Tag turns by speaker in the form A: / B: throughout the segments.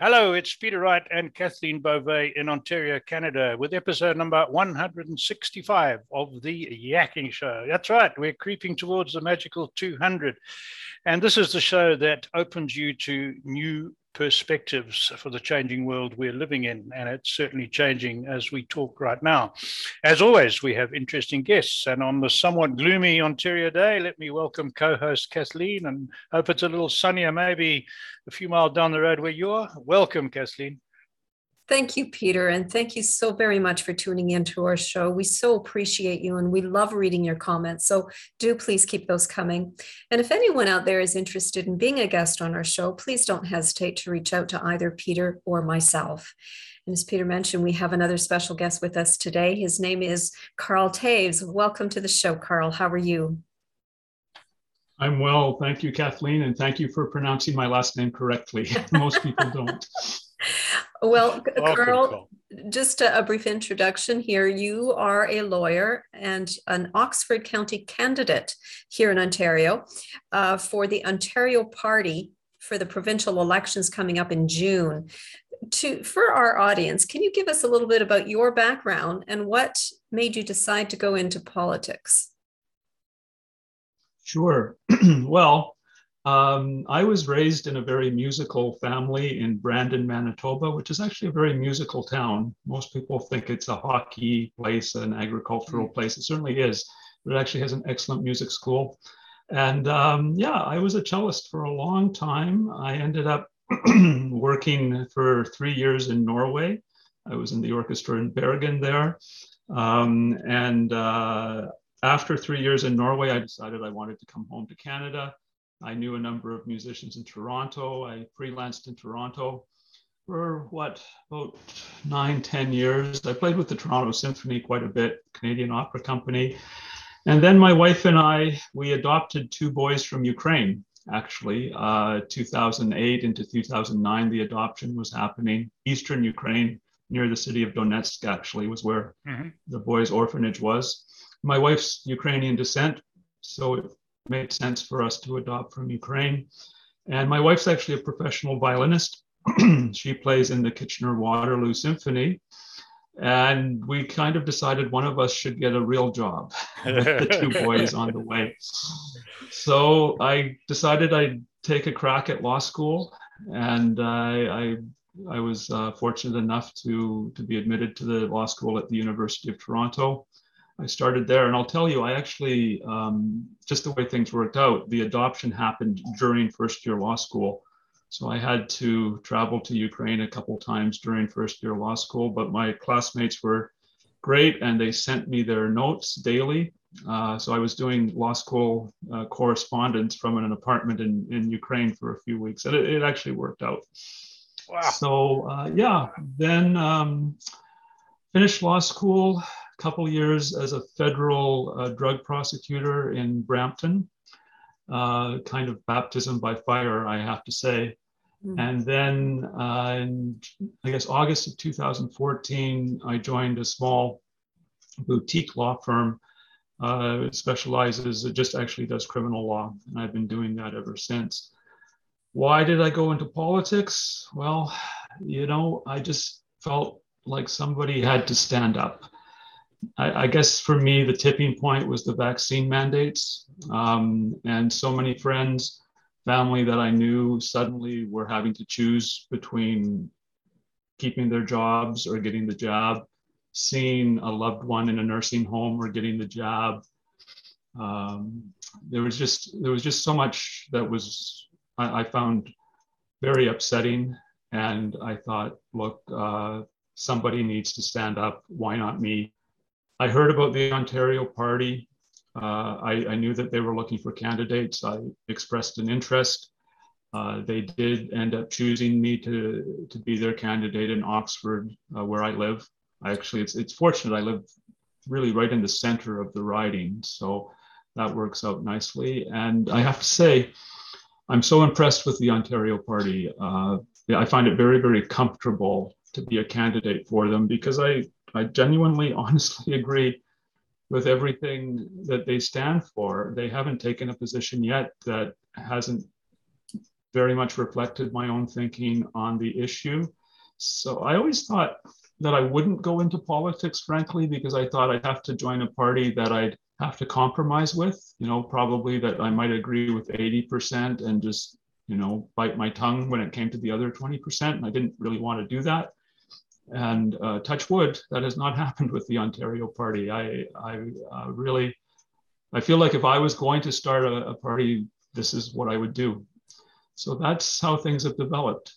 A: Hello, it's Peter Wright and Kathleen Beauvais in Ontario, Canada, with episode number 165 of The Yakking Show. That's right, we're creeping towards the magical 200. And this is the show that opens you to new perspectives for the changing world we're living in. And it's certainly changing as we talk right now. As always, we have interesting guests. And on the somewhat gloomy Ontario day, let me welcome co host Kathleen and hope it's a little sunnier, maybe a few miles down the road where you are. Welcome, Kathleen.
B: Thank you, Peter. And thank you so very much for tuning into our show. We so appreciate you and we love reading your comments. So do please keep those coming. And if anyone out there is interested in being a guest on our show, please don't hesitate to reach out to either Peter or myself. And as Peter mentioned, we have another special guest with us today. His name is Karl Toews. Welcome to the show, Karl. How are you?
C: I'm well. Thank you, Kathleen. And thank you for pronouncing my last name correctly. Most people don't.
B: Well, Karl, just a, a, brief introduction here. You are a lawyer and an Oxford County candidate here in Ontario uh, for the Ontario Party for the provincial elections coming up in June. To for our audience, can you give us a little bit about your background and what made you decide to go into politics?
C: Sure. well, um, I was raised in a very musical family in Brandon, Manitoba, which is actually a very musical town. Most people think it's a hockey place, an agricultural mm-hmm. place. It certainly is, but it actually has an excellent music school. And um, yeah, I was a cellist for a long time. I ended up working for three years in Norway. I was in the orchestra in Bergen there. Um, and uh, after three years in Norway, I decided I wanted to come home to Canada. I knew a number of musicians in Toronto. I freelanced in Toronto for what, about nine, ten years. I played with the Toronto Symphony quite a bit, Canadian Opera Company. And then my wife and I, we adopted two boys from Ukraine, actually. Uh, 2008 into 2009, the adoption was happening. Eastern Ukraine, near the city of Donetsk, actually, was where mm-hmm. the boys' orphanage was. My wife's Ukrainian descent, so made sense for us to adopt from Ukraine. And my wife's actually a professional violinist. she plays in the Kitchener Waterloo Symphony. And we kind of decided one of us should get a real job the two boys on the way. So I decided I'd take a crack at law school. And I, I, I was uh, fortunate enough to, to be admitted to the law school at the University of Toronto. I started there. And I'll tell you, I actually, um, just the way things worked out, the adoption happened during first year law school. So I had to travel to Ukraine a couple times during first year law school, but my classmates were great and they sent me their notes daily. Uh, so I was doing law school uh, correspondence from an apartment in, in Ukraine for a few weeks, and it, it actually worked out. Wow. So uh, yeah, then um, finished law school, couple years as a federal uh, drug prosecutor in Brampton, uh, kind of baptism by fire, I have to say. Mm-hmm. And then uh, in, I guess, August of 2014, I joined a small boutique law firm. Uh, it specializes, it just actually does criminal law. And I've been doing that ever since. Why did I go into politics? Well, you know, I just felt like somebody had to stand up. I, I, guess for me, the tipping point was the vaccine mandates. Um, and so many friends, family that I knew suddenly were having to choose between keeping their jobs or getting the job, seeing a loved one in a nursing home or getting the job. Um, there was just there was just so much that was I, I found very upsetting, and I thought, look, uh, somebody needs to stand up. Why not me? I heard about the Ontario Party. Uh, I, I, knew that they were looking for candidates. I expressed an interest. Uh, they did end up choosing me to, to be their candidate in Oxford, uh, where I live. I actually, it's, it's fortunate I live really right in the center of the riding. So that works out nicely. And I have to say, I'm so impressed with the Ontario Party. Uh, I find it very, very comfortable to be a candidate for them because I I genuinely, honestly agree with everything that they stand for. They haven't taken a position yet that hasn't very much reflected my own thinking on the issue. So I always thought that I wouldn't go into politics, frankly, because I thought I'd have to join a party that I'd have to compromise with, you know, probably that I might agree with 80% and just, you know, bite my tongue when it came to the other 20%. And I didn't really want to do that. And uh, touch wood, that has not happened with the Ontario Party. I, I uh, really, I feel like if I was going to start a, a party, this is what I would do. So that's how things have developed.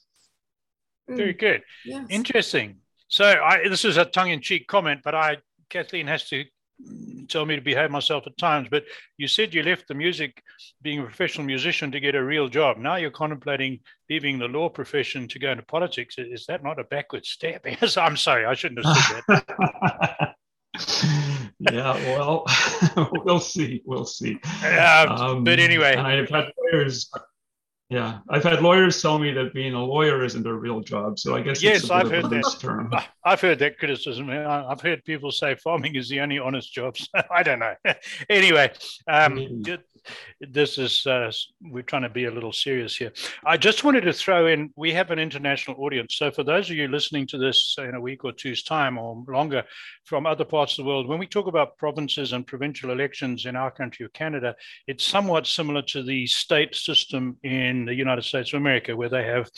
A: Very good. Yes. Interesting. So I, this is a tongue-in-cheek comment, but I Kathleen has to tell me to behave myself at times. But you said you left the music, being a professional musician, to get a real job. Now you're contemplating leaving the law profession to go into politics. Is that not a backward step? Yes, I'm sorry, I shouldn't have said
C: that. yeah, well, we'll see. We'll see. Uh,
A: um, but anyway,
C: I've had lawyers yeah, I've had lawyers tell me that being a lawyer isn't a real job. So I guess
A: yes, I've heard that term. I've heard that criticism. I've heard people say farming is the only honest job. So I don't know. anyway, um, this is uh, we're trying to be a little serious here. I just wanted to throw in we have an international audience. So for those of you listening to this in a week or two's time or longer from other parts of the world, when we talk about provinces and provincial elections in our country of Canada, it's somewhat similar to the state system in the United States of America, where they have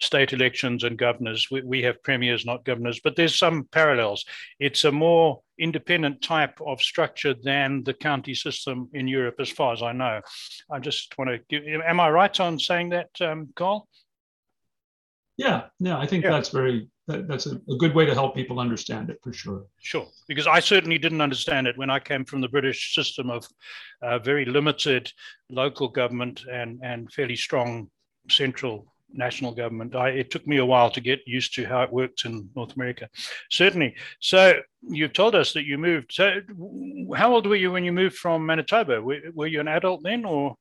A: state elections and governors. We, we have premiers, not governors, but there's some parallels. It's a more independent type of structure than the county system in Europe, as far as I know. I just want to give, am I right on saying that, um, Karl?
C: Yeah, yeah, I think yeah. that's very, that, that's a, a, good way to help people understand it for sure.
A: Sure, because I certainly didn't understand it when I came from the British system of uh, very limited local government and, and fairly strong central national government. I, it took me a while to get used to how it works in North America. Certainly. So you've told us that you moved. So how old were you when you moved from Manitoba? Were, were you an adult then or?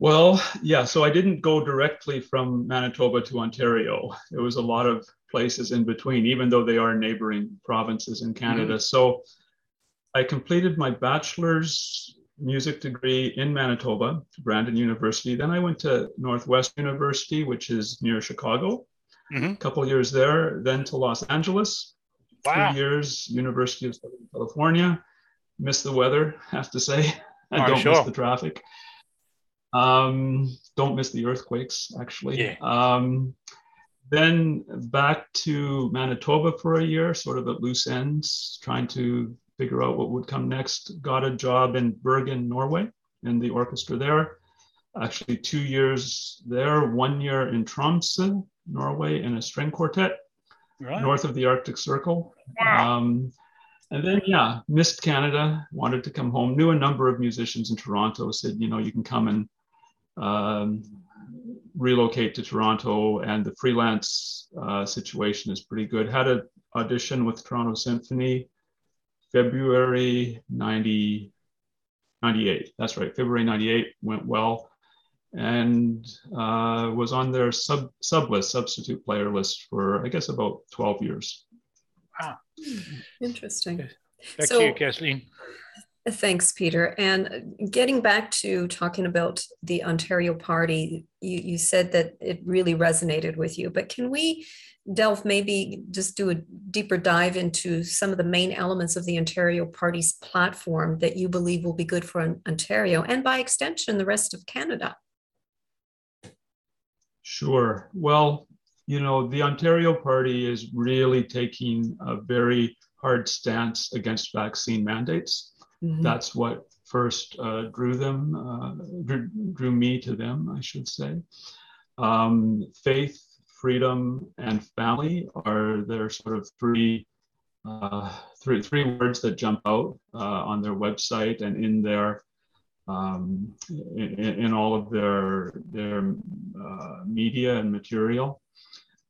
C: Well, yeah. So I didn't go directly from Manitoba to Ontario. There was a lot of places in between, even though they are neighboring provinces in Canada. Mm-hmm. So I completed my bachelor's music degree in Manitoba, Brandon University. Then I went to Northwest University, which is near Chicago. Mm-hmm. A couple years there, then to Los Angeles. Wow. Two years, University of Southern California. Miss the weather, have to say. I don't sure. miss the traffic. Um, don't miss the earthquakes, actually. Yeah. Um, then back to Manitoba for a year, sort of at loose ends, trying to figure out what would come next. Got a job in Bergen, Norway, in the orchestra there. Actually, two years there, one year in Tromsø, Norway, in a string quartet, right. north of the Arctic Circle. Wow. Um, and then, yeah, missed Canada, wanted to come home. Knew a number of musicians in Toronto, said, you know, you can come and um, relocate to Toronto, and the freelance uh, situation is pretty good. Had an audition with Toronto Symphony, February 90, 98. That's right. February 98 went well and uh, was on their sub, sub list, substitute player list for, I guess, about 12 years.
B: Wow. Interesting.
A: Back so, to you, Kathleen.
B: Thanks, Peter. And getting back to talking about the Ontario Party, you, you said that it really resonated with you, but can we delve maybe just do a deeper dive into some of the main elements of the Ontario Party's platform that you believe will be good for Ontario and by extension, the rest of Canada?
C: Sure. Well, you know, the Ontario Party is really taking a very hard stance against vaccine mandates. Mm-hmm. That's what first uh, drew them, uh, drew, drew, me to them, I should say. Um, faith freedom, and family are their sort of three, uh, three, three words that jump out uh, on their website and in their um, in, in, all of their their uh, media and material.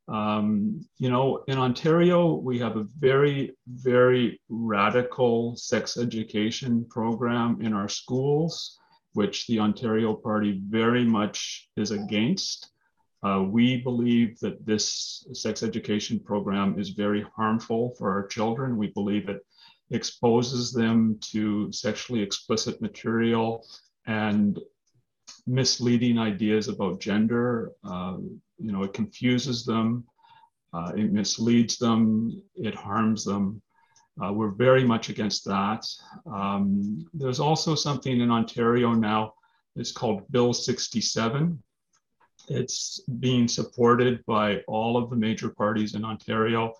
C: Um, you know, in Ontario, we have a very, very radical sex education program in our schools, which the Ontario Party very much is against. Uh, we believe that this sex education program is very harmful for our children. We believe it exposes them to sexually explicit material and misleading ideas about gender. Uh, you know, it confuses them, uh, it misleads them, it harms them. Uh, we're very much against that. Um, there's also something in Ontario now. It's called Bill 67. It's being supported by all of the major parties in Ontario.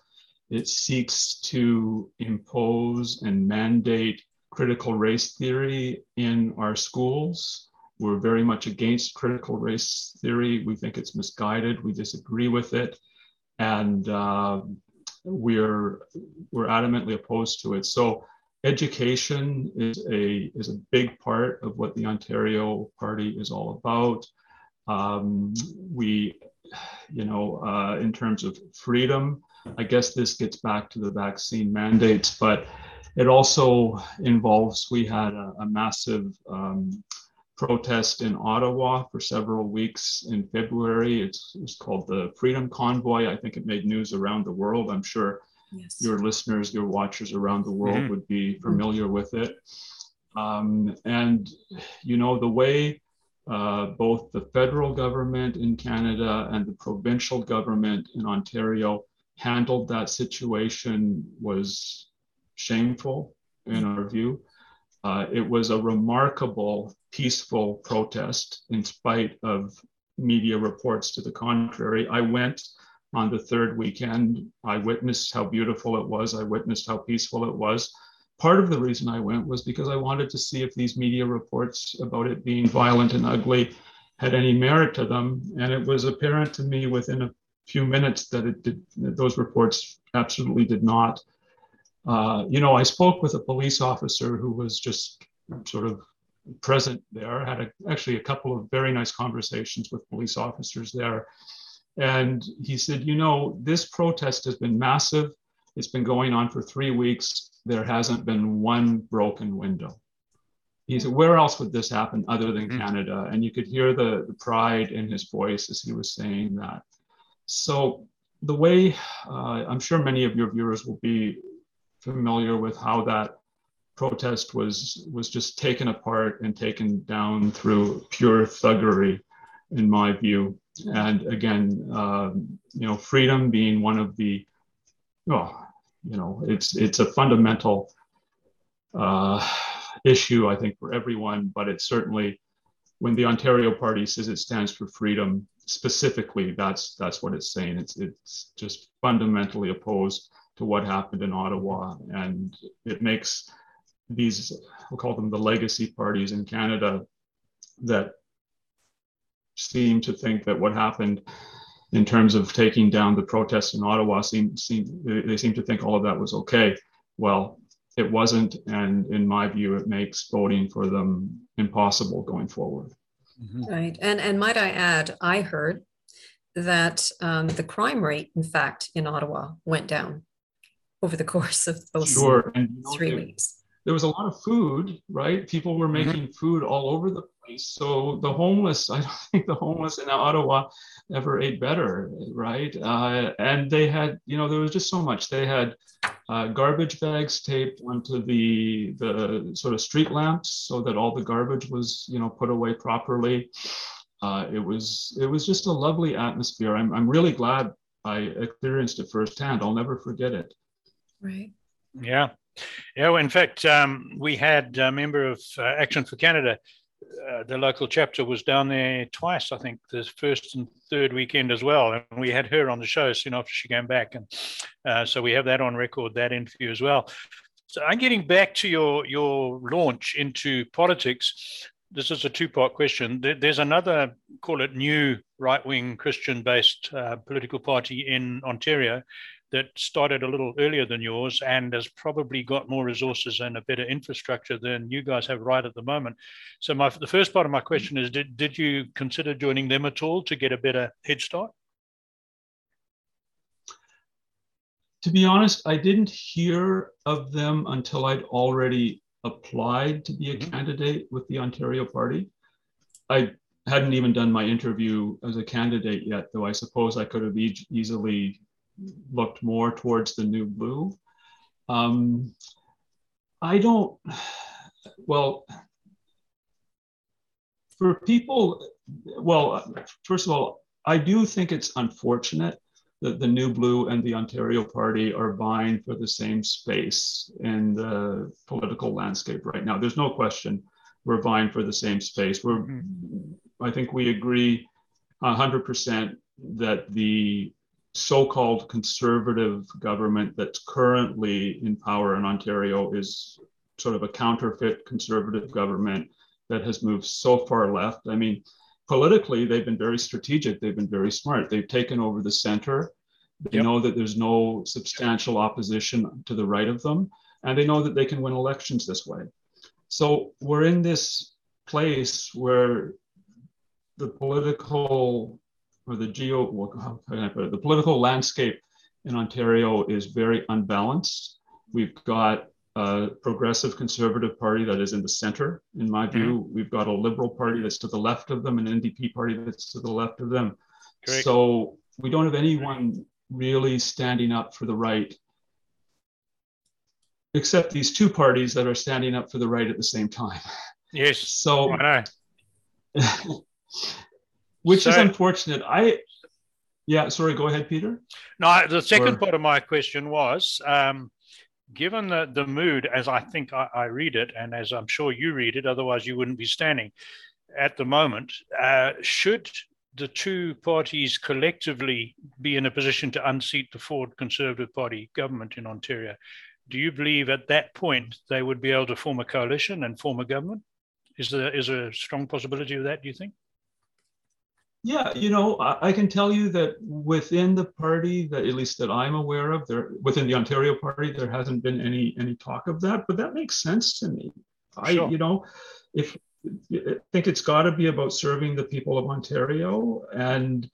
C: It seeks to impose and mandate critical race theory in our schools. We're very much against critical race theory. We think it's misguided. We disagree with it. And uh, we're, we're adamantly opposed to it. So education is a, is a big part of what the Ontario Party is all about. Um, we, you know, uh, in terms of freedom, I guess this gets back to the vaccine mandates, but it also involves, we had a, a massive um, protest in Ottawa for several weeks in February. It's, it's, called the Freedom Convoy. I think it made news around the world. I'm sure yes. your listeners, your watchers around the world mm-hmm. would be familiar with it. Um, and, you know, the way uh, both the federal government in Canada and the provincial government in Ontario handled that situation was shameful in our view. Uh, it was a remarkable, peaceful protest in spite of media reports to the contrary. I went on the third weekend. I witnessed how beautiful it was. I witnessed how peaceful it was. Part of the reason I went was because I wanted to see if these media reports about it being violent and ugly had any merit to them. And it was apparent to me within a few minutes that it did, that those reports absolutely did not. Uh, you know, I spoke with a police officer who was just sort of present there, had a, actually a couple of very nice conversations with police officers there. And he said, you know, this protest has been massive. It's been going on for three weeks. There hasn't been one broken window. He said, where else would this happen other than mm. Canada? And you could hear the, the pride in his voice as he was saying that. So the way uh, I'm sure many of your viewers will be familiar with how that protest was was just taken apart and taken down through pure thuggery, in my view. And again, uh, you know, freedom being one of the, well, you know, it's it's a fundamental uh, issue, I think, for everyone. But it's certainly when the Ontario Party says it stands for freedom, specifically, that's that's what it's saying. It's it's just fundamentally opposed to what happened in Ottawa, and it makes these we'll call them the legacy parties in Canada that seem to think that what happened in terms of taking down the protests in Ottawa seem, seem they seem to think all of that was okay. Well, it wasn't, and in my view, it makes voting for them impossible going forward.
B: Mm-hmm. Right. And, and might I add, I heard that um, the crime rate, in fact, in Ottawa went down over the course of those sure. and, you know, three weeks.
C: There was a lot of food, right? People were mm-hmm. making mm-hmm. food all over the place. So the homeless, I don't think the homeless in Ottawa ever ate better, right? Uh, and they had, you know, there was just so much. They had uh, garbage bags taped onto the the sort of street lamps so that all the garbage was you know put away properly. Uh, it was it was just a lovely atmosphere. I'm I'm really glad I experienced it firsthand. I'll never forget it.
B: Right.
A: Yeah. Yeah. Well, in fact, um, we had a member of uh, Action for Canada uh, the local chapter was down there twice, I think, the first and third weekend as well. And we had her on the show soon after she came back. And uh, so we have that on record, that interview as well. So I'm getting back to your, your launch into politics. This is a two part question. There's another, call it new right wing Christian based uh, political party in Ontario that started a little earlier than yours and has probably got more resources and a better infrastructure than you guys have right at the moment. So my the first part of my question is did, did you consider joining them at all to get a better head start?
C: To be honest, I didn't hear of them until I'd already applied to be a mm-hmm. candidate with the Ontario Party. I hadn't even done my interview as a candidate yet, though I suppose I could have e- easily looked more towards the new blue. Um, I don't, well, for people, well, first of all, I do think it's unfortunate that the New Blue and the Ontario Party are vying for the same space in the political landscape right now. There's no question we're vying for the same space. We're, mm-hmm. I think we agree 100% that the so-called conservative government that's currently in power in Ontario is sort of a counterfeit conservative government that has moved so far left. I mean, politically, they've been very strategic. They've been very smart. They've taken over the center. They yep. know that there's no substantial opposition to the right of them, and they know that they can win elections this way. So we're in this place where the political or the geo, how can I put it, the political landscape in Ontario is very unbalanced. We've got a progressive conservative party that is in the center, in my view. Mm-hmm. We've got a liberal party that's to the left of them, an NDP party that's to the left of them. So we don't have anyone really standing up for the right, except these two parties that are standing up for the right at the same time.
A: Yes.
C: So, which so, is unfortunate. I, yeah, sorry, go ahead, Peter.
A: No, the second or, part of my question was um, given the, the mood, as I think I, I, read it, and as I'm sure you read it, otherwise you wouldn't be standing at the moment, uh, should the two parties collectively be in a position to unseat the Ford Conservative Party government in Ontario, do you believe at that point they would be able to form a coalition and form a government? Is there, is there a strong possibility of that, do you think?
C: Yeah, you know, I, I, can tell you that within the party, that at least that I'm aware of, there within the Ontario Party, there hasn't been any any talk of that. But that makes sense to me. Sure. I, you know, if I think it's got to be about serving the people of Ontario, and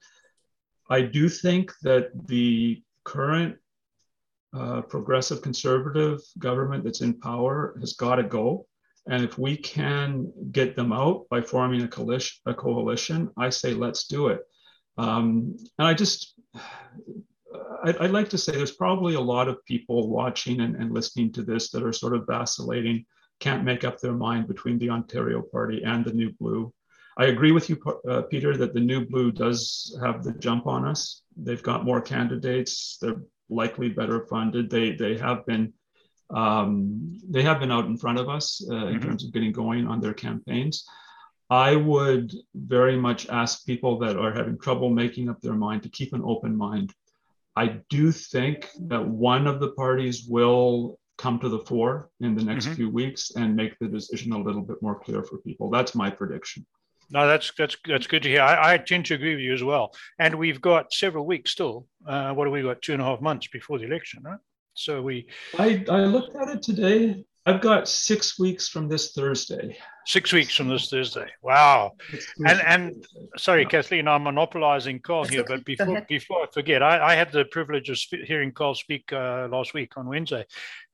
C: I do think that the current uh, progressive conservative government that's in power has got to go. And if we can get them out by forming a coalition, a coalition I say let's do it. Um, and I just, I'd, I'd, like to say there's probably a lot of people watching and, and listening to this that are sort of vacillating, can't make up their mind between the Ontario Party and the New Blue. I agree with you, uh, Peter, that the New Blue does have the jump on us. They've got more candidates. They're likely better funded. They they have been um, they have been out in front of us uh, in mm-hmm. terms of getting going on their campaigns. I would very much ask people that are having trouble making up their mind to keep an open mind. I do think that one of the parties will come to the fore in the next mm-hmm. few weeks and make the decision a little bit more clear for people. That's my prediction.
A: No, that's that's that's good to hear. I, I tend to agree with you as well. And we've got several weeks still. Uh, what have we got? Two and a half months before the election, right? So we.
C: I, I looked at it today. I've got six weeks from this Thursday.
A: Six weeks from this Thursday. Wow. And and sorry, yeah. Kathleen, I'm monopolizing Karl here, but before before I forget, I, I had the privilege of sp- hearing Karl speak uh, last week on Wednesday,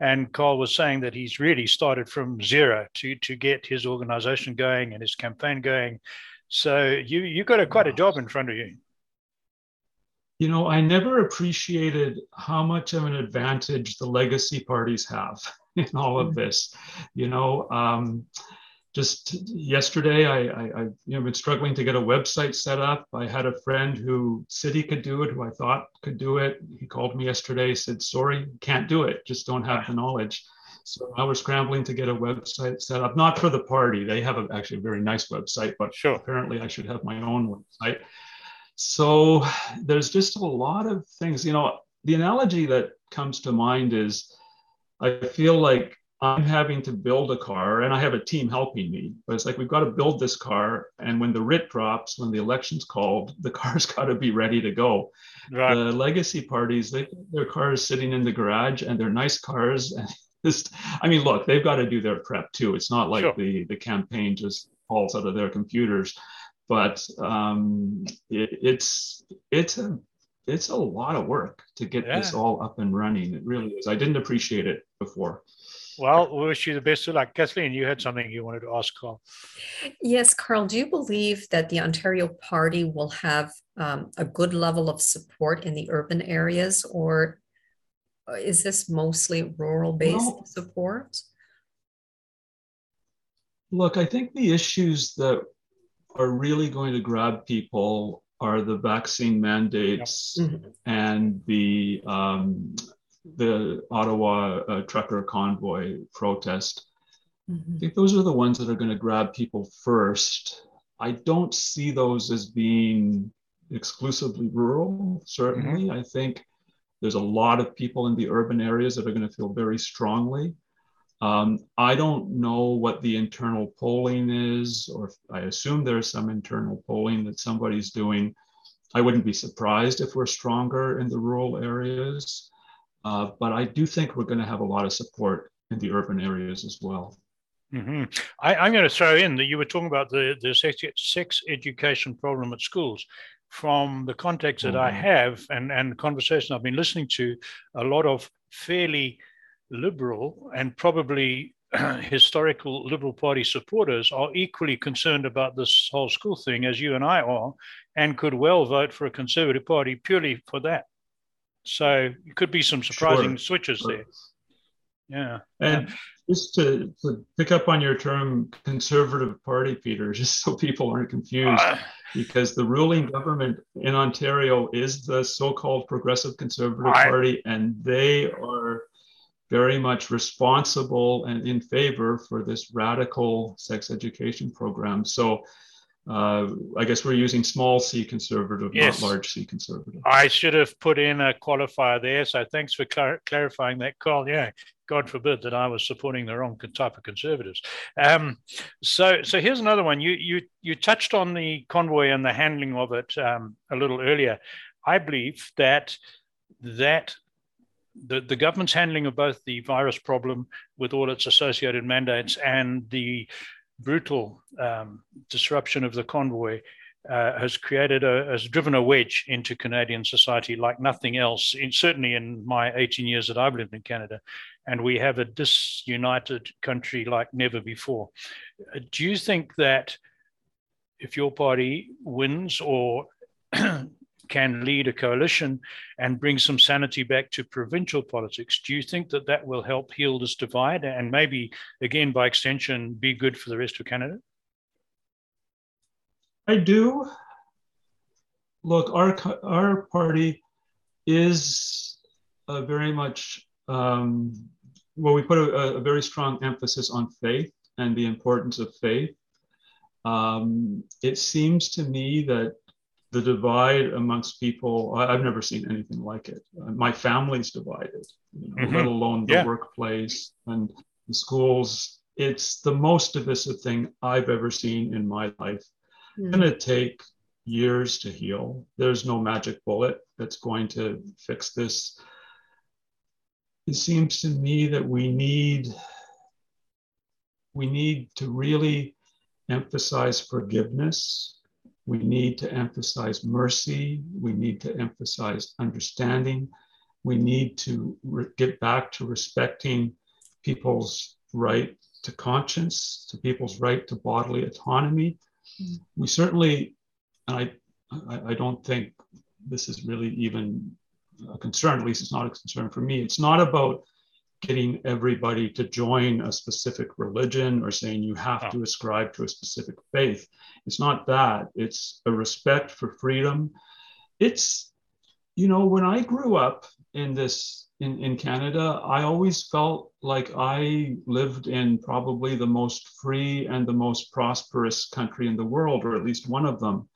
A: and Karl was saying that he's really started from zero to to get his organization going and his campaign going. So you you've got a quite a job in front of you
C: you know, I never appreciated how much of an advantage the legacy parties have in all of mm. this. You know, um, just yesterday, I, I, I you know been struggling to get a website set up. I had a friend who said he could do it, who I thought could do it. He called me yesterday, said, "Sorry, can't do it. Just don't have the knowledge." So I was scrambling to get a website set up, not for the party. They have a, actually a very nice website, but sure. apparently I should have my own website. So there's just a lot of things. You know, the analogy that comes to mind is I feel like I'm having to build a car and I have a team helping me, but it's like we've got to build this car. And when the writ drops, when the election's called, the car's got to be ready to go. Right. The legacy parties, they, their cars sitting in the garage and they're nice cars. And just, I mean, look, they've got to do their prep too. It's not like sure. the, the campaign just falls out of their computers but um, it, it's it's a it's a lot of work to get yeah. this all up and running. It really is. I didn't appreciate it before.
A: Well, we wish you the best of luck. Kathleen, you had something you wanted to ask Karl.
B: Yes, Karl, do you believe that the Ontario Party will have um, a good level of support in the urban areas, or is this mostly rural based well, support?
C: Look, I think the issues that are really going to grab people are the vaccine mandates mm-hmm. and the um, the Ottawa uh, trucker convoy protest. Mm-hmm. I think those are the ones that are going to grab people first. I don't see those as being exclusively rural, certainly. Mm-hmm. I think there's a lot of people in the urban areas that are going to feel very strongly. Um, I don't know what the internal polling is, or I assume there's some internal polling that somebody's doing. I wouldn't be surprised if we're stronger in the rural areas, uh, but I do think we're going to have a lot of support in the urban areas as well.
A: Mm-hmm. I, am going to throw in that you were talking about the, the sex, sex education problem at schools. From the context that mm-hmm. I have and, and the conversation I've been listening to, a lot of fairly liberal and probably historical Liberal Party supporters are equally concerned about this whole school thing as you and I are, and could well vote for a Conservative Party purely for that. So it could be some surprising sure. switches sure. there. Yeah.
C: And yeah. just to, to, pick up on your term Conservative Party, Peter, just so people aren't confused, uh, because the ruling government in Ontario is the so called Progressive Conservative I, Party, and they are very much responsible and in favor for this radical sex education program. So uh, I guess we're using small c conservative, yes. not large c conservative.
A: I should have put in a qualifier there. So thanks for clar- clarifying that, Karl. Yeah, God forbid that I was supporting the wrong type of conservatives. Um, so, so here's another one. You you you touched on the convoy and the handling of it um, a little earlier. I believe that that the, the government's handling of both the virus problem with all its associated mandates and the brutal um, disruption of the convoy uh, has created a has driven a wedge into Canadian society like nothing else. In, certainly in my 18 years that I've lived in Canada, and we have a disunited country like never before. Uh, do you think that if your party wins or can lead a coalition and bring some sanity back to provincial politics. Do you think that that will help heal this divide and maybe, again, by extension, be good for the rest of Canada?
C: I do. Look, our our party is very much um, well. We put a, a, very strong emphasis on faith and the importance of faith. Um, it seems to me that the divide amongst people i've never seen anything like it my family's divided you know, mm-hmm. let alone the yeah. workplace and the schools it's the most divisive thing i've ever seen in my life mm. it's going to take years to heal there's no magic bullet that's going to fix this it seems to me that we need we need to really emphasize forgiveness we need to emphasize mercy. We need to emphasize understanding. We need to re- get back to respecting people's right to conscience, to people's right to bodily autonomy. Mm. We certainly, I, I, I don't think this is really even a concern, at least it's not a concern for me. It's not about getting everybody to join a specific religion or saying you have to oh. ascribe to a specific faith. It's not that. It's a respect for freedom. It's, you know, when I grew up in this in, in Canada, I always felt like I lived in probably the most free and the most prosperous country in the world, or at least one of them.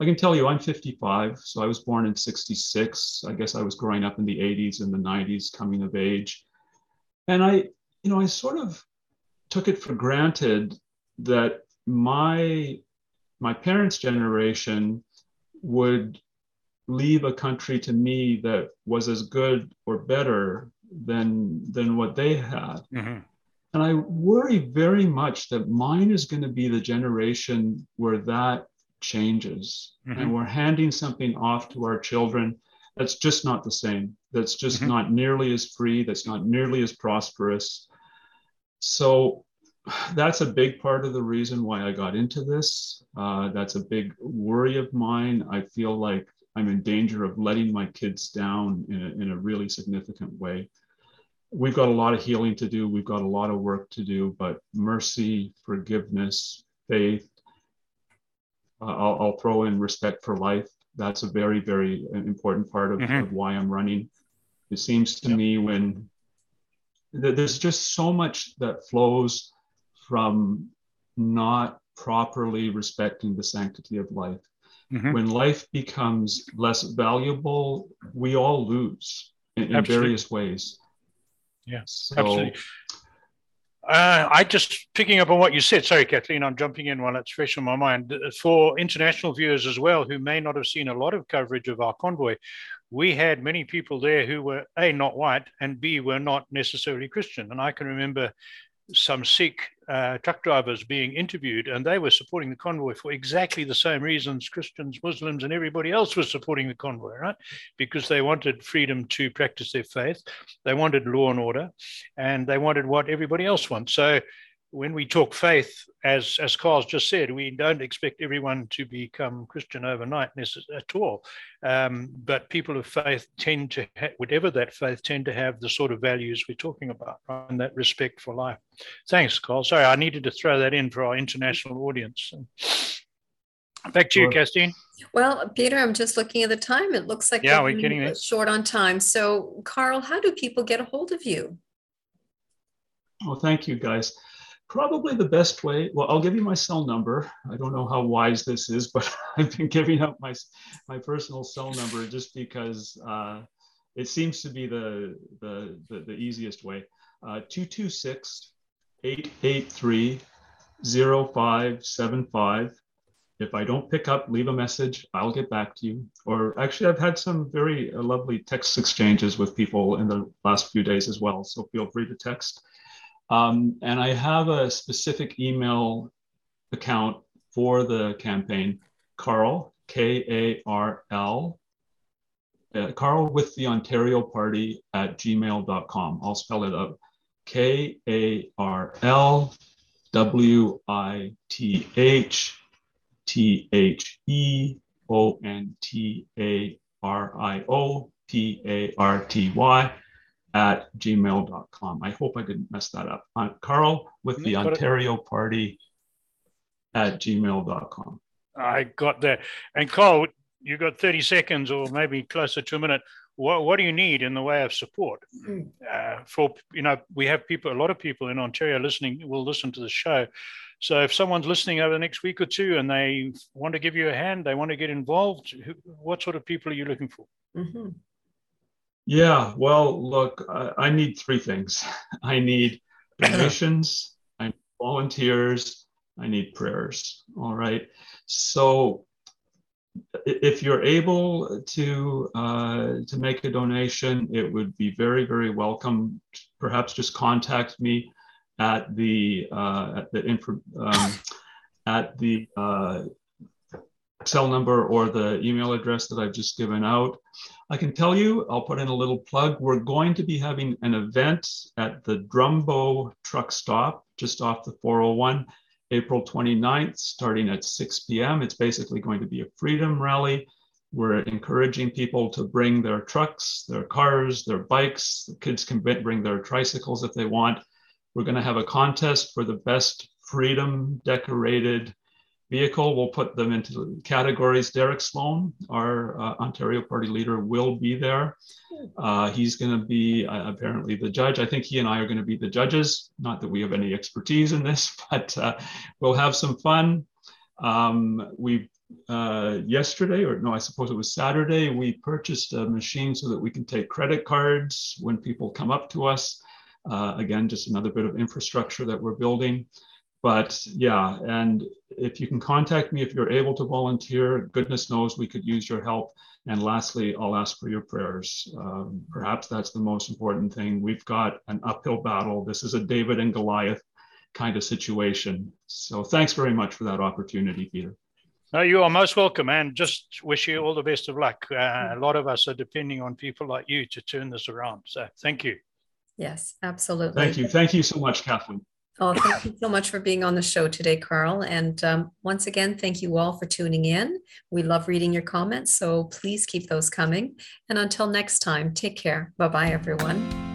C: I can tell you, I'm 55, so I was born in 66. I guess I was growing up in the 80s and the 90s, coming of age. And I, you know, I sort of took it for granted that my my parents' generation would leave a country to me that was as good or better than than what they had. Mm-hmm. And I worry very much that mine is going to be the generation where that changes mm-hmm. and we're handing something off to our children that's just not the same. That's just mm-hmm. not nearly as free. That's not nearly as prosperous. So that's a big part of the reason why I got into this. Uh, that's a big worry of mine. I feel like I'm in danger of letting my kids down in a, in a really significant way. We've got a lot of healing to do. We've got a lot of work to do, but mercy, forgiveness, faith, uh, I'll, I'll, throw in respect for life. That's a very, very important part of, mm-hmm. of why I'm running. It seems to yep. me when th- there's just so much that flows from not properly respecting the sanctity of life. Mm-hmm. When life becomes less valuable, we all lose in, in various ways.
A: Yes, so, absolutely. Uh, I just picking up on what you said. Sorry, Kathleen, I'm jumping in while it's fresh on my mind. For international viewers as well, who may not have seen a lot of coverage of our convoy, we had many people there who were a not white and b were not necessarily Christian. And I can remember some Sikh uh, truck drivers being interviewed, and they were supporting the convoy for exactly the same reasons Christians, Muslims, and everybody else was supporting the convoy, right? Because they wanted freedom to practice their faith, they wanted law and order, and they wanted what everybody else wants. So when we talk faith, as as Karl's just said, we don't expect everyone to become Christian overnight at all. Um, but people of faith tend to, ha- whatever that faith, tend to have the sort of values we're talking about, right? and that respect for life. Thanks, Karl. Sorry, I needed to throw that in for our international audience. Back to you, Kathleen.
B: Well, Peter, I'm just looking at the time. It looks like
A: yeah, we're getting
B: short on time. So, Karl, how do people get a hold of you?
C: Well, thank you, guys probably the best way well i'll give you my cell number. I don't know how wise this is but i've been giving up my my personal cell number just because uh, it seems to be the the the, the easiest way. Uh, 226 883 0575 if i don't pick up leave a message i'll get back to you. Or actually i've had some very uh, lovely text exchanges with people in the last few days as well so feel free to text um, and I have a specific email account for the campaign, Karl, K A R L, uh, Karl with the Ontario Party at gmail.com. I'll spell it out K A R L W I T H T H E O N T A R I O P A R T Y at gmail.com. I hope I didn't mess that up. Uh, Karl with the Ontario Party at gmail.com.
A: I got that. And Karl, you've got 30 seconds or maybe closer to a minute. What, what do you need in the way of support? Hmm. Uh, for, you know, we have people, a lot of people in Ontario listening will listen to the show. So if someone's listening over the next week or two and they want to give you a hand, they want to get involved, what sort of people are you looking for? Mm-hmm.
C: Yeah, well, look, I, I need three things. I need donations, I need volunteers, I need prayers. All right. So if you're able to uh, to make a donation, it would be very very welcome. Perhaps just contact me at the uh, at the info, um, at the uh, cell number or the email address that I've just given out. I can tell you, I'll put in a little plug. We're going to be having an event at the Drumbo truck stop just off the 401, April 29th, starting at 6 p.m. It's basically going to be a freedom rally. We're encouraging people to bring their trucks, their cars, their bikes. The kids can bring their tricycles if they want. We're going to have a contest for the best freedom decorated vehicle. We'll put them into categories. Derek Sloan, our uh, Ontario Party leader, will be there. Uh, he's going to be uh, apparently the judge. I think he and I are going to be the judges. Not that we have any expertise in this, but uh, we'll have some fun. Um, we uh, yesterday, or no, I suppose it was Saturday, we purchased a machine so that we can take credit cards when people come up to us. Uh, again, just another bit of infrastructure that we're building but yeah, and if you can contact me if you're able to volunteer, goodness knows we could use your help. And lastly, I'll ask for your prayers. Um, perhaps that's the most important thing. We've got an uphill battle. This is a David and Goliath kind of situation. So thanks very much for that opportunity, Peter.
A: No, you are most welcome, and just wish you all the best of luck. Uh, a lot of us are depending on people like you to turn this around. So thank you.
B: Yes, absolutely.
C: Thank you. Thank you so much, Kathleen.
B: Oh, thank you so much for being on the show today, Karl. And um, once again, thank you all for tuning in. We love reading your comments, so please keep those coming. And until next time, take care. Bye bye, everyone.